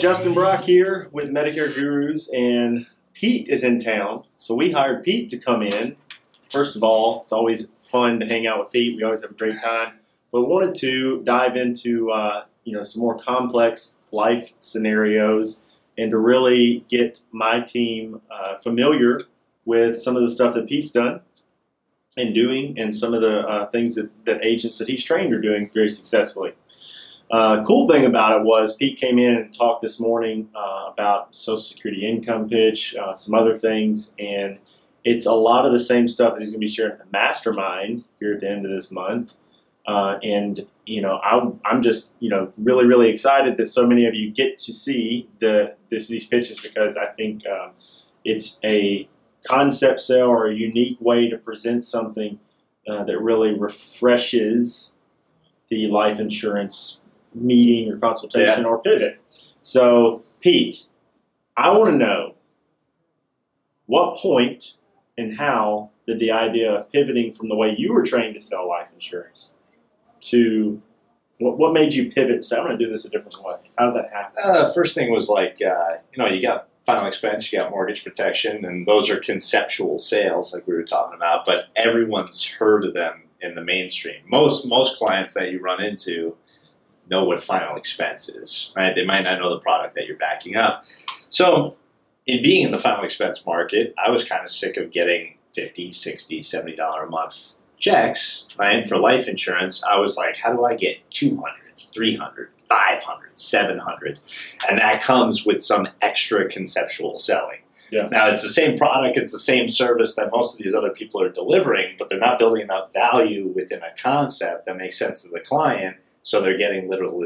Justin Brock here with Medicare Gurus, and Pete is in town. So we hired Pete to come in. First of all, it's always fun to hang out with Pete. We always have a great time. But wanted to dive into uh, you know some more complex life scenarios and to really get my team uh, familiar with some of the stuff that Pete's done and doing, and some of the uh, things that, that agents that he's trained are doing very successfully. Uh, cool thing about it was Pete came in and talked this morning uh, about Social Security income pitch, uh, some other things, and it's a lot of the same stuff that he's going to be sharing at the mastermind here at the end of this month. Uh, and you know, I'm, I'm just you know really really excited that so many of you get to see the this, these pitches because I think um, it's a concept sale or a unique way to present something uh, that really refreshes the life insurance meeting or consultation or pivot. So, Pete, I want to know what point and how did the idea of pivoting from the way you were trained to sell life insurance to what, what made you pivot say, I'm going to do this a different way? How did that happen? Uh, first thing was like, uh, you know, you got final expense, you got mortgage protection, and those are conceptual sales, like we were talking about. But everyone's heard of them in the mainstream. Most most clients that you run into know what final expense is, right? They might not know the product that you're backing up. So, in being in the final expense market, I was kind of sick of getting 50, 60, 70 dollar a month checks, right? For life insurance, I was like, how do I get 200, 300, 500, 700? And that comes with some extra conceptual selling. Yeah. Now, it's the same product, it's the same service that most of these other people are delivering, but they're not building enough value within a concept that makes sense to the client, so they're getting little,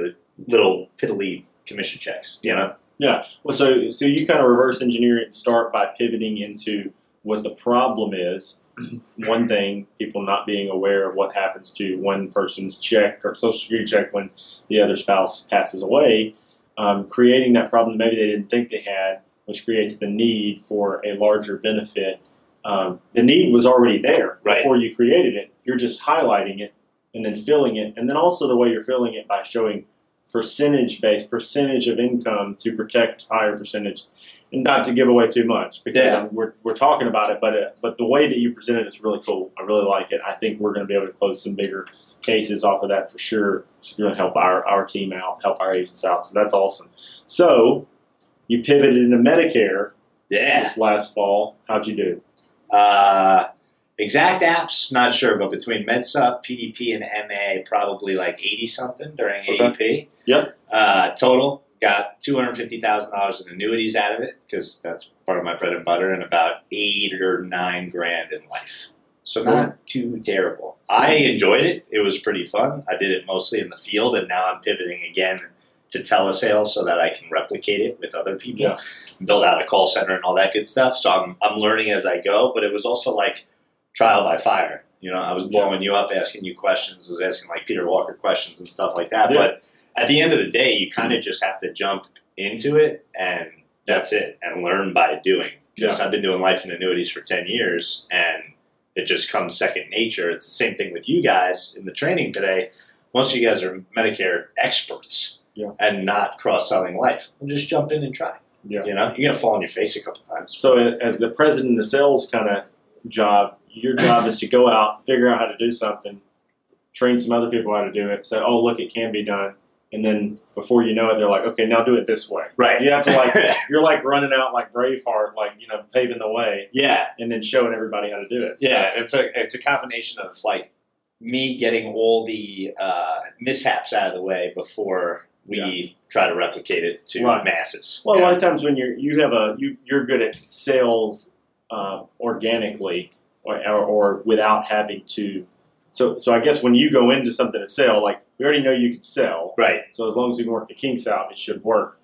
little piddly commission checks, you know? Yeah. Well, so so you kind of reverse engineer it and start by pivoting into what the problem is. one thing, people not being aware of what happens to one person's check or social security check when the other spouse passes away, um, creating that problem that maybe they didn't think they had, which creates the need for a larger benefit. Um, the need was already there Right. before you created it. You're just highlighting it and then filling it, and then also the way you're filling it by showing percentage based percentage of income to protect higher percentage and not to give away too much because Yeah. we're, we're talking about it but uh, but the way that you present it is really cool. I really like it. I think we're going to be able to close some bigger cases off of that for sure it's going to help our, our team out help our agents out so that's awesome. So you pivoted into Medicare Yeah. this last fall. How'd you do? Uh, exact apps, not sure, but between MedSup, PDP, and MA, probably like 80 something during Okay. AEP. Yep. Uh, total, got $250,000 in annuities out of it because that's part of my bread and butter, and about eight or nine grand in life. So not too terrible. I enjoyed it. It was pretty fun. I did it mostly in the field, and now I'm pivoting again to telesales so that I can replicate it with other people, Yeah. build out a call center and all that good stuff. So I'm I'm learning as I go, but it was also like trial by fire. You know, I was blowing you up, asking you questions, I was asking like Peter Walker questions and stuff like that. Yeah. But at the end of the day, you kind of just have to jump into it, and that's it, and learn by doing. Because I've been doing life and annuities for ten years, and it just comes second nature. It's the same thing with you guys in the training today. Most of you guys are Medicare experts Yeah. and not cross selling life. Well, just jump in and try. yeah You know, you're gonna fall on your face a couple times. So, as the president of the sales kind of job, your job is to go out, figure out how to do something, train some other people how to do it. Say, "Oh, look, it can be done," and then before you know it, they're like, "Okay, now do it this way." Right. You have to like, you're like running out like Braveheart, like you know, paving the way, yeah, and then showing everybody how to do it. So, yeah. It's a it's a combination of like me getting all the uh, mishaps out of the way before we try to replicate it to Right. masses. Well, a lot of times when you're you have a you you're good at sales uh, organically or, or or without having to. So so I guess when you go into something to sell, like we already know you can sell. right. So as long as we can work the kinks out, it should work.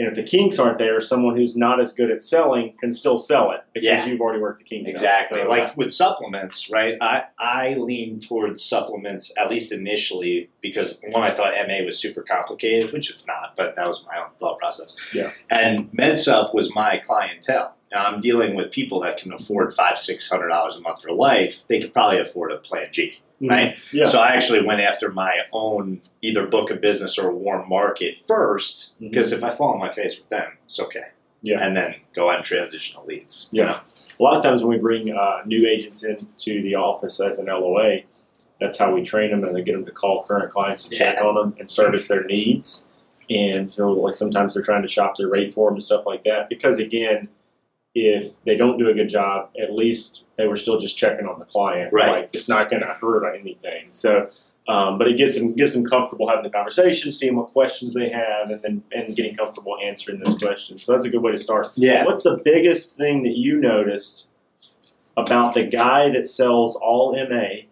And if the kinks aren't there, someone who's not as good at selling can still sell it because Yeah. you've already worked the kinks Exactly. out. So, like with supplements, right? I, I lean towards supplements at least initially because one, I thought MA was super complicated, which it's not, but that was my own thought process. Yeah. And MedSup was my clientele. Now, I'm dealing with people that can afford five, six hundred dollars a month for life. They could probably afford a Plan G, right? Yeah. So I actually went after my own either book of business or warm market 1st Mhm. because if I fall on my face with them, it's okay. Yeah. And then go on transitional leads. you Yeah. know? A lot of times when we bring uh, new agents into the office as an LOA, that's how we train them and they get them to call current clients to check Yeah. on them and service their needs. And so, like sometimes they're trying to shop their rate for them and stuff like that. Because again, if they don't do a good job, at least they were still just checking on the client. Right. Like it's not going to hurt anything. So, um, but it gets them gets them comfortable having the conversation, seeing what questions they have, and then and getting comfortable answering those questions. So that's a good way to start. Yeah. What's the biggest thing that you noticed about the guy that sells all MA, and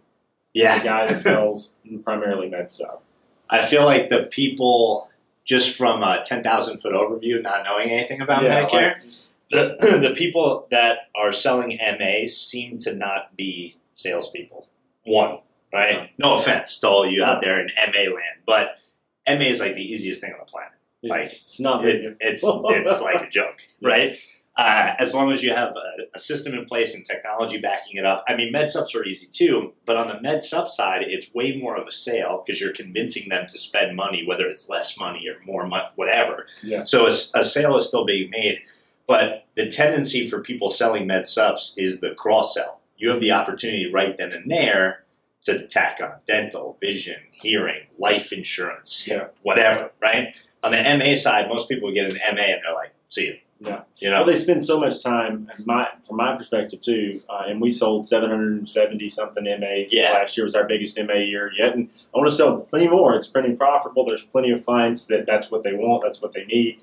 Yeah. the guy that sells primarily med sub? I feel like the people, just from a 10,000 foot overview, not knowing anything about Medicare, like- the, the people that are selling MA seem to not be salespeople. One, right? No offense to all you out there in MA land, but MA is like the easiest thing on the planet. Like, it's not It, it's it's like a joke, right? Uh, as long as you have a, a system in place and technology backing it up. I mean, med subs are easy too, but on the med sub side, it's way more of a sale because you're convincing them to spend money, whether it's less money or more money, whatever. Yeah. So a sale is still being made, but the tendency for people selling med subs is the cross sell. You have the opportunity right then and there to tack on dental, vision, hearing, life insurance, Yeah. whatever, right? On the MA side, most people get an MA and they're like, see you. Yeah. You Well, know? they spend so much time, my from my perspective too, uh, and we sold 770 something MAs Yeah. last year was our biggest MA year yet, and I want to sell plenty more. It's pretty profitable. There's plenty of clients that that's what they want, that's what they need.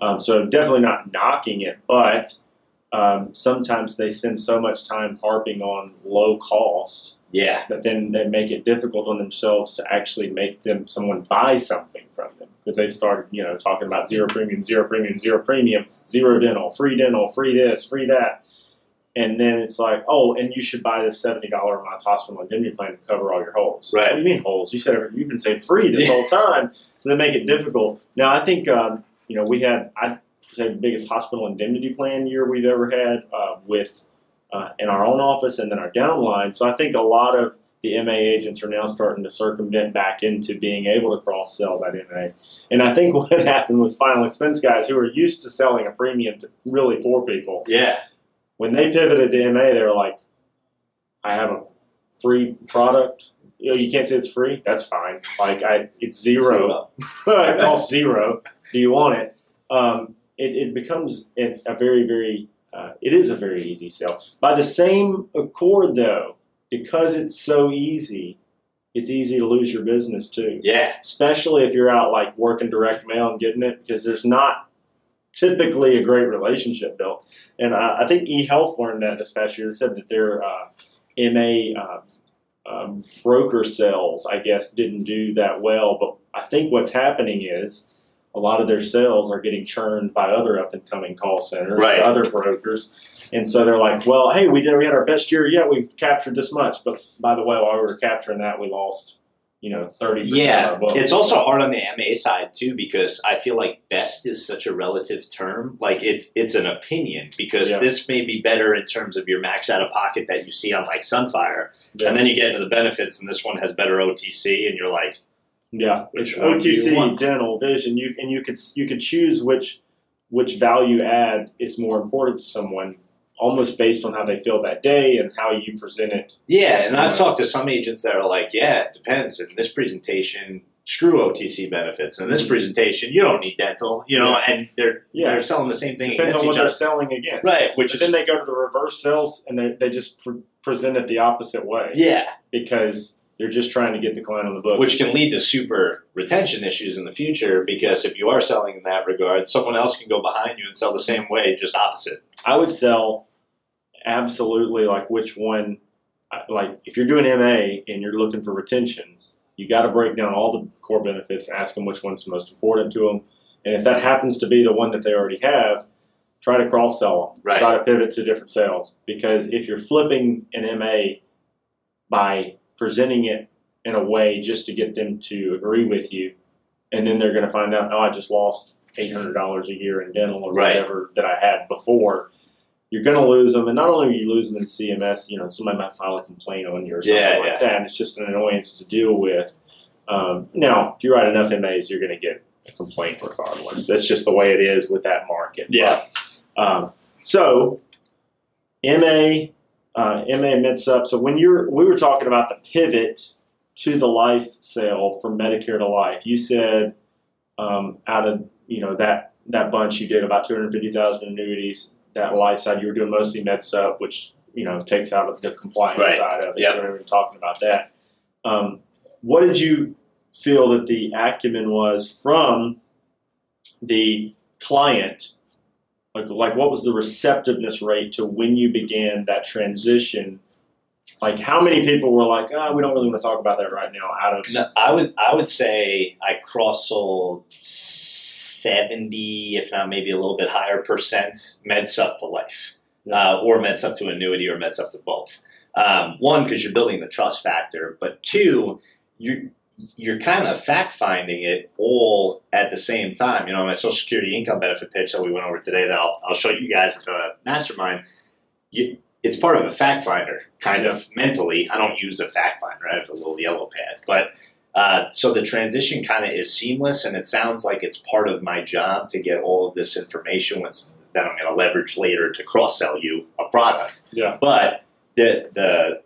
Um, so definitely not knocking it, but um, sometimes they spend so much time harping on low cost Yeah. that then they make it difficult on themselves to actually make them someone buy something from them. Because they've started you know talking about zero premium zero premium zero premium zero dental free dental free this free that. And then it's like oh and you should buy this $70 a month hospital indemnity plan to cover all your holes. Right. what do you mean holes? You said you've been saying free this whole time. So they make it difficult. Now i think um, you know we had i say the biggest hospital indemnity plan year we've ever had uh, with uh, in our own office and then our downline. So I think a lot of the MA agents are now starting to circumvent back into being able to cross sell that MA. And I think what happened with final expense guys who are used to selling a premium to really poor people, Yeah. when they pivoted to MA, they were like, I have a free product. You know, you can't say it's free. That's fine. Like I, it's zero. it costs zero. Do you want it? Um, it, it becomes a a very, very, uh, it is a very easy sell. By the same accord, though, because it's so easy, it's easy to lose your business too. Yeah. Especially if you're out like working direct mail and getting it, because there's not typically a great relationship built. And I, I think eHealth learned that this past year. They said that their uh, MA uh, um, broker sales, I guess, didn't do that well. But I think what's happening is a lot of their sales are getting churned by other up and coming call centers, Right. other brokers. And so they're like, well, hey, we did we had our best year yet. We've captured this much, but by the way, while we were capturing that, we lost, you know, thirty percent of Yeah. our book. It's also hard on the MA side too because I feel like best is such a relative term. Like it's it's an opinion because Yeah. this may be better in terms of your max out of pocket that you see on like Sunfire. yeah. And then you get into the benefits and this one has better OTC and you're like, Yeah, Which it's one do you OTC, dental, vision. You and you could you could choose which which value add is more important to someone, almost based on how they feel that day and how you present it. Yeah, and I've talked to some agents that are like, yeah, it depends. In this presentation, screw OTC benefits. In this mm-hmm. presentation, you don't need dental, you know, and they're Yeah. they're selling the same thing Depends against on what they're selling against. Right, which But is then they go to the reverse sales and they they just pre- present it the opposite way yeah, because they're just trying to get the client on the book. which can lead to super retention issues in the future because if you are selling in that regard, someone else can go behind you and sell the same way, just opposite. I would sell absolutely like which one. Uh, like if you're doing MA and you're looking for retention, you got to break down all the core benefits, ask them which one's most important to them, and if that happens to be the one that they already have, try to cross sell them. Right. Try to pivot to different sales because if you're flipping an MA by presenting it in a way just to get them to agree with you, and then they're going to find out, oh, I just lost eight hundred dollars a year in dental or Right. whatever that I had before you're going to lose them, and not only will you lose them in CMS, you know, somebody might file a complaint on you or something Yeah, like yeah. that, and it's just an annoyance to deal with. Um, now, if you write enough MAs, you're going to get a complaint regardless. That's just the way it is with that market. Yeah. But, um, so, MA, uh, MA MedSup. So when you're, we were talking about the pivot to the life sale from Medicare to life. You said um, out of you know that that bunch, you did about two hundred fifty thousand annuities. That life side, you were doing mostly MedSup, which you know takes out of the compliance Right. side of it. Yep. So we're even talking about that. Um, what did you feel that the acumen was from the client? Like, like what was the receptiveness rate to when you began that transition? Like, how many people were like, "Ah, we don't really want to talk about that right now"? Out of No, I would I would say I cross sold seventy, if not maybe a little bit higher percent MedSup to life, uh, or MedSup to annuity, or MedSup to both. Um, one, because you're building the trust factor, but two, you you're kind of fact finding it all at the same time. You know, my Social Security income benefit pitch that we went over today that I'll, I'll show you guys the mastermind. You, it's part of a fact finder, kind of mentally. I don't use a fact finder; I have a little yellow pad, but uh, so the transition kind of is seamless, and it sounds like it's part of my job to get all of this information once that I'm going to leverage later to cross sell you a product. Yeah. But the the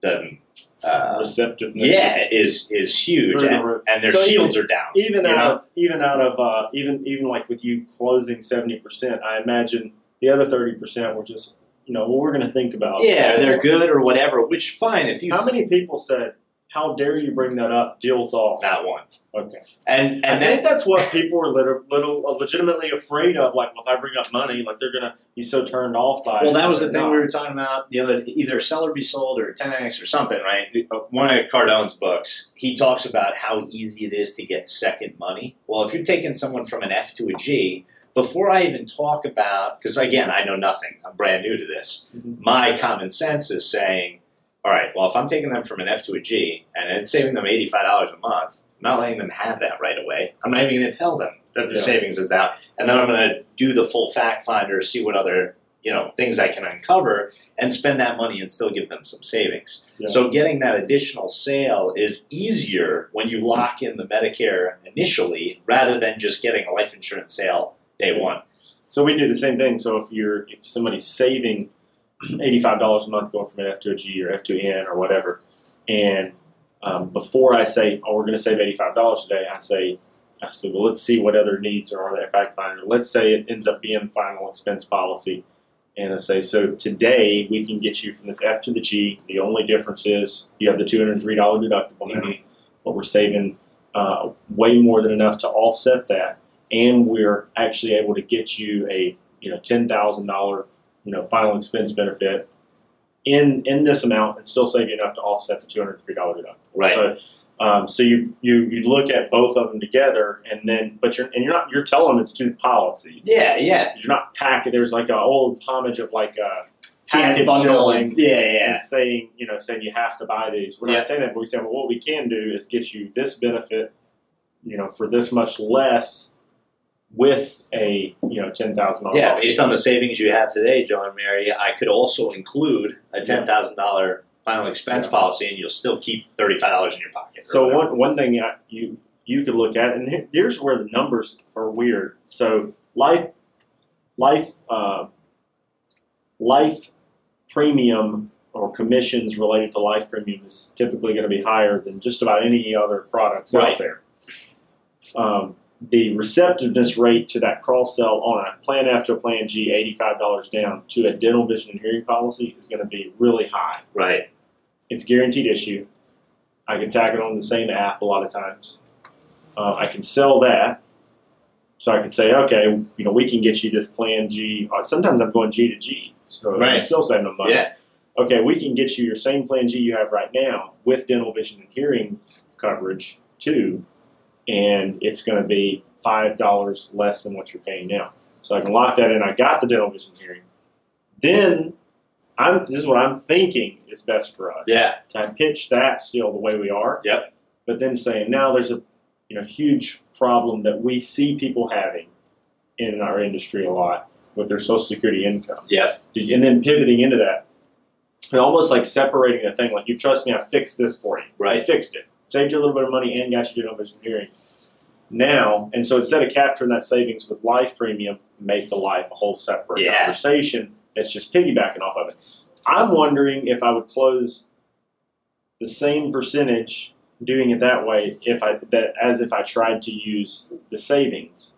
the uh, receptiveness. yeah is is huge, and, and their So shields are down. even out know? of even out of uh, even even like with you closing seventy percent, I imagine the other thirty percent were just you know well we're going to think about. yeah, they're good or whatever. Which fine if you How many people said, "How dare you bring that up?" Deals off. That one, Okay, and I and think that's what people are little, little legitimately afraid of. Like, well, if I bring up money, like they're going to be so turned off by. Well, it. that was the thing not. we were talking about the other either sell or be sold or 10x or something, right? One of Cardone's books, he talks about how easy it is to get second money. Well, if you're taking someone from an F to a G, before I even talk about, because again, I know nothing, I'm brand new to this. Mhm. My common sense is saying, all right, well, if I'm taking them from an F to a G and it's saving them $85 a month, I'm not letting them have that right away. I'm not even going to tell them that the Yeah. savings is out, and then I'm going to do the full fact finder, see what other you know things I can uncover, and spend that money and still give them some savings. Yeah. So getting that additional sale is easier when you lock in the Medicare initially, rather than just getting a life insurance sale day one. So we do the same thing. So if you're if somebody's saving eighty five dollars a month going from an F to a G or F to N or whatever, and um, before I say, oh, we're going to save eighty five dollars today, I say, I said, well, let's see what other needs are on that fact finder. Let's say it ends up being final expense policy, and I say, so today we can get you from this F to the G. The only difference is you have the two hundred three dollar deductible now, Mhm. but we're saving uh, way more than enough to offset that and we're actually able to get you a you know ten thousand dollar you know final expense benefit in in this amount and still save you enough to offset the two hundred three dollar deductible. Right. So, um, so you, you you look at both of them together and then but you're and you're not you're telling them it's two policies. Yeah, yeah. You're not packing. There's like an old homage of like a package and- yeah, yeah. saying, you know, saying you have to buy these. We're Yeah. not saying that, but we say, well, what we can do is get you this benefit, you know, for this much less with a, you know, ten thousand dollars. Yeah, based on the savings you have today, John and Mary, I could also include a ten thousand dollar final expense Yeah. policy, and you'll still keep thirty five dollars in your pocket. So whatever. one one thing I- you you could look at, and here's where the numbers are weird. So life life uh, life premium or commissions related to life premium is typically going to be higher than just about any other products Right. out there. Um, the receptiveness rate to that cross sell on a plan after a plan G, eighty five dollars down to a dental vision and hearing policy is going to be really high. right, It's guaranteed issue. I can tack it on the same app a lot of times. Uh, I can sell that. So I can say, okay, you know, we can get you this plan G. Uh, sometimes I'm going G to G, so I'm still saving them money. yeah, Okay, we can get you your same plan G you have right now with dental, vision, and hearing coverage too, and it's going to be five dollars less than what you're paying now. So I can lock that in. I got the dental, vision, hearing. Then I'm. This is what I'm thinking is best for us yeah, to pitch that still the way we are. Yep. But then saying now there's a you know huge problem that we see people having in our industry a lot with their Social Security income. Yeah. And then pivoting into that, and almost like separating the thing. Like you trust me, I fixed this for you. Right. I fixed it, saved you a little bit of money, and got you dental vision hearing. Now, and so instead of capturing that savings with life premium, make the life a whole separate Yeah. conversation that's just piggybacking off of it. I'm wondering if I would close the same percentage doing it that way if I that as if I tried to use the savings.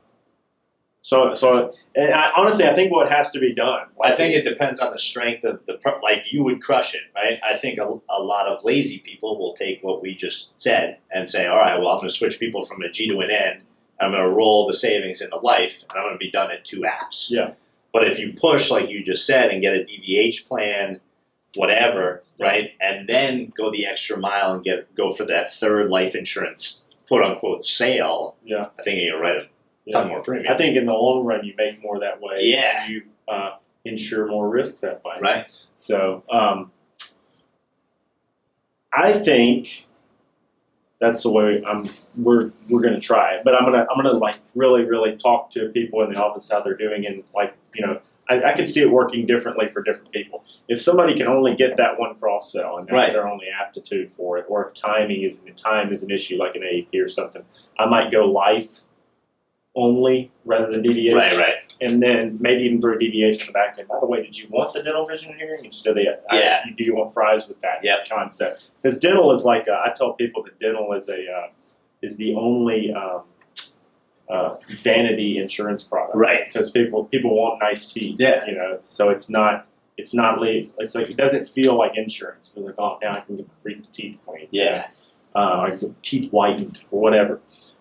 So so and I, honestly, I think what has to be done. I think it depends on the strength of the like you would crush it, right? I think a, a lot of lazy people will take what we just said and say, all right, well, I'm going to switch people from a G to an N. I'm going to roll the savings into life, and I'm going to be done in two apps. Yeah. But if you push, like you just said, and get a DVH plan, whatever, right, and then go the extra mile and get go for that third life insurance quote unquote sale, Yeah. I think you're right. Yeah. more premium, I think in the long run, you make more that way. Yeah. and You uh, insure more risk that way. right? So um, I think that's the way I'm. We're we're gonna try it, but I'm gonna I'm gonna like really really talk to people in the office how they're doing, and like you know. I, I can see it working differently for different people. If somebody can only get that one cross sell and that's Right. their only aptitude for it, or if timing is time is an issue like an AEP or something, I might go life only rather than DVH Right, right. and then maybe even throw DVH in the back end. By the way, did you want the dental vision and hearing instead of the Yeah. I, do you want fries with that Yep. concept? Because dental is like uh, I tell people that dental is a uh, is the only um, uh, vanity insurance product, Right. Because people people want nice teeth, Yeah. you know. So it's not it's not le- it's like it doesn't feel like insurance. It's like oh now I can get my teeth cleaned, Yeah. uh, or teeth whitened or whatever.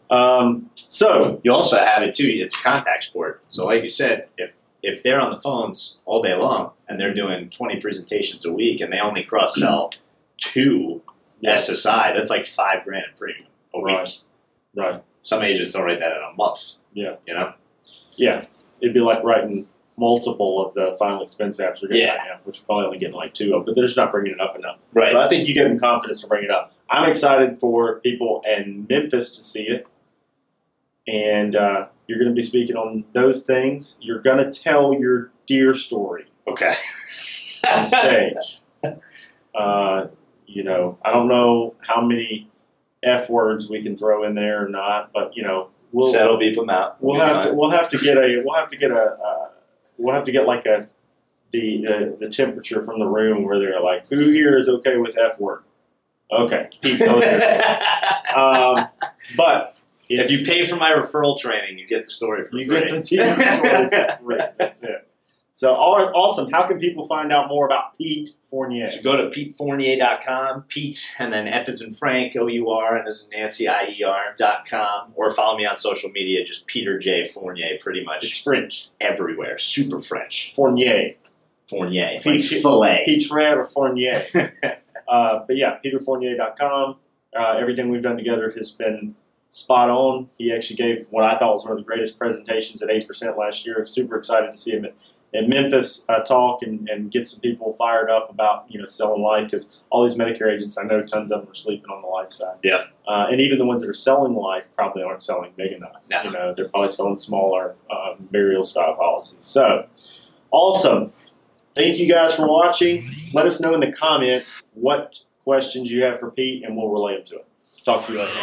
Um, so You also have it too. It's a contact sport. So, like you said, if if they're on the phones all day long and they're doing twenty presentations a week and they only cross sell two SSI, that's like five grand in premium a week. Right. right. Some agents don't write that in a month. Yeah. You know. Yeah, it'd be like writing multiple of the final expense apps we're getting Yeah. which we're probably only getting like two of, but they're just not bringing it up enough. Right. So I think you give them confidence to bring it up. I'm excited for people in Memphis to see it, and uh, you're going to be speaking on those things. You're going to tell your deer story Okay. on stage. uh, you know, I don't know how many f words we can throw in there or not, but you know, we'll Settle beep them out. We'll Be have to we'll have to get a we'll have to get a uh, we'll have to get like a the, the the temperature from the room where they're like who here is okay with f word okay Pete, go there. um, but if you pay for my referral training, you get the story for you free. get the for free. that's it so awesome how can people find out more about Pete Fournier So go to PeteFournier.com, Pete, and then F is in Frank, O U R, and as in Nancy, I E R, dot com, or follow me on social media, just Peter J. Fournier, pretty much. it's French everywhere. Super French. Fournier Fournier. Like filet. Peach Red or Fournier Uh, but yeah, peterfournier.com. Uh, everything we've done together has been spot on. He actually gave what I thought was one of the greatest presentations at 8% last year. Super excited to see him at, at Memphis uh, talk and, and get some people fired up about you know selling life because all these Medicare agents, I know tons of them are sleeping on the life side. Yeah. Uh, and even the ones that are selling life probably aren't selling big enough. No. You know, they're probably selling smaller uh, burial style policies. So awesome. Thank you guys for watching. Let us know in the comments what questions you have for Pete, and we'll relay them to him. Talk to you later.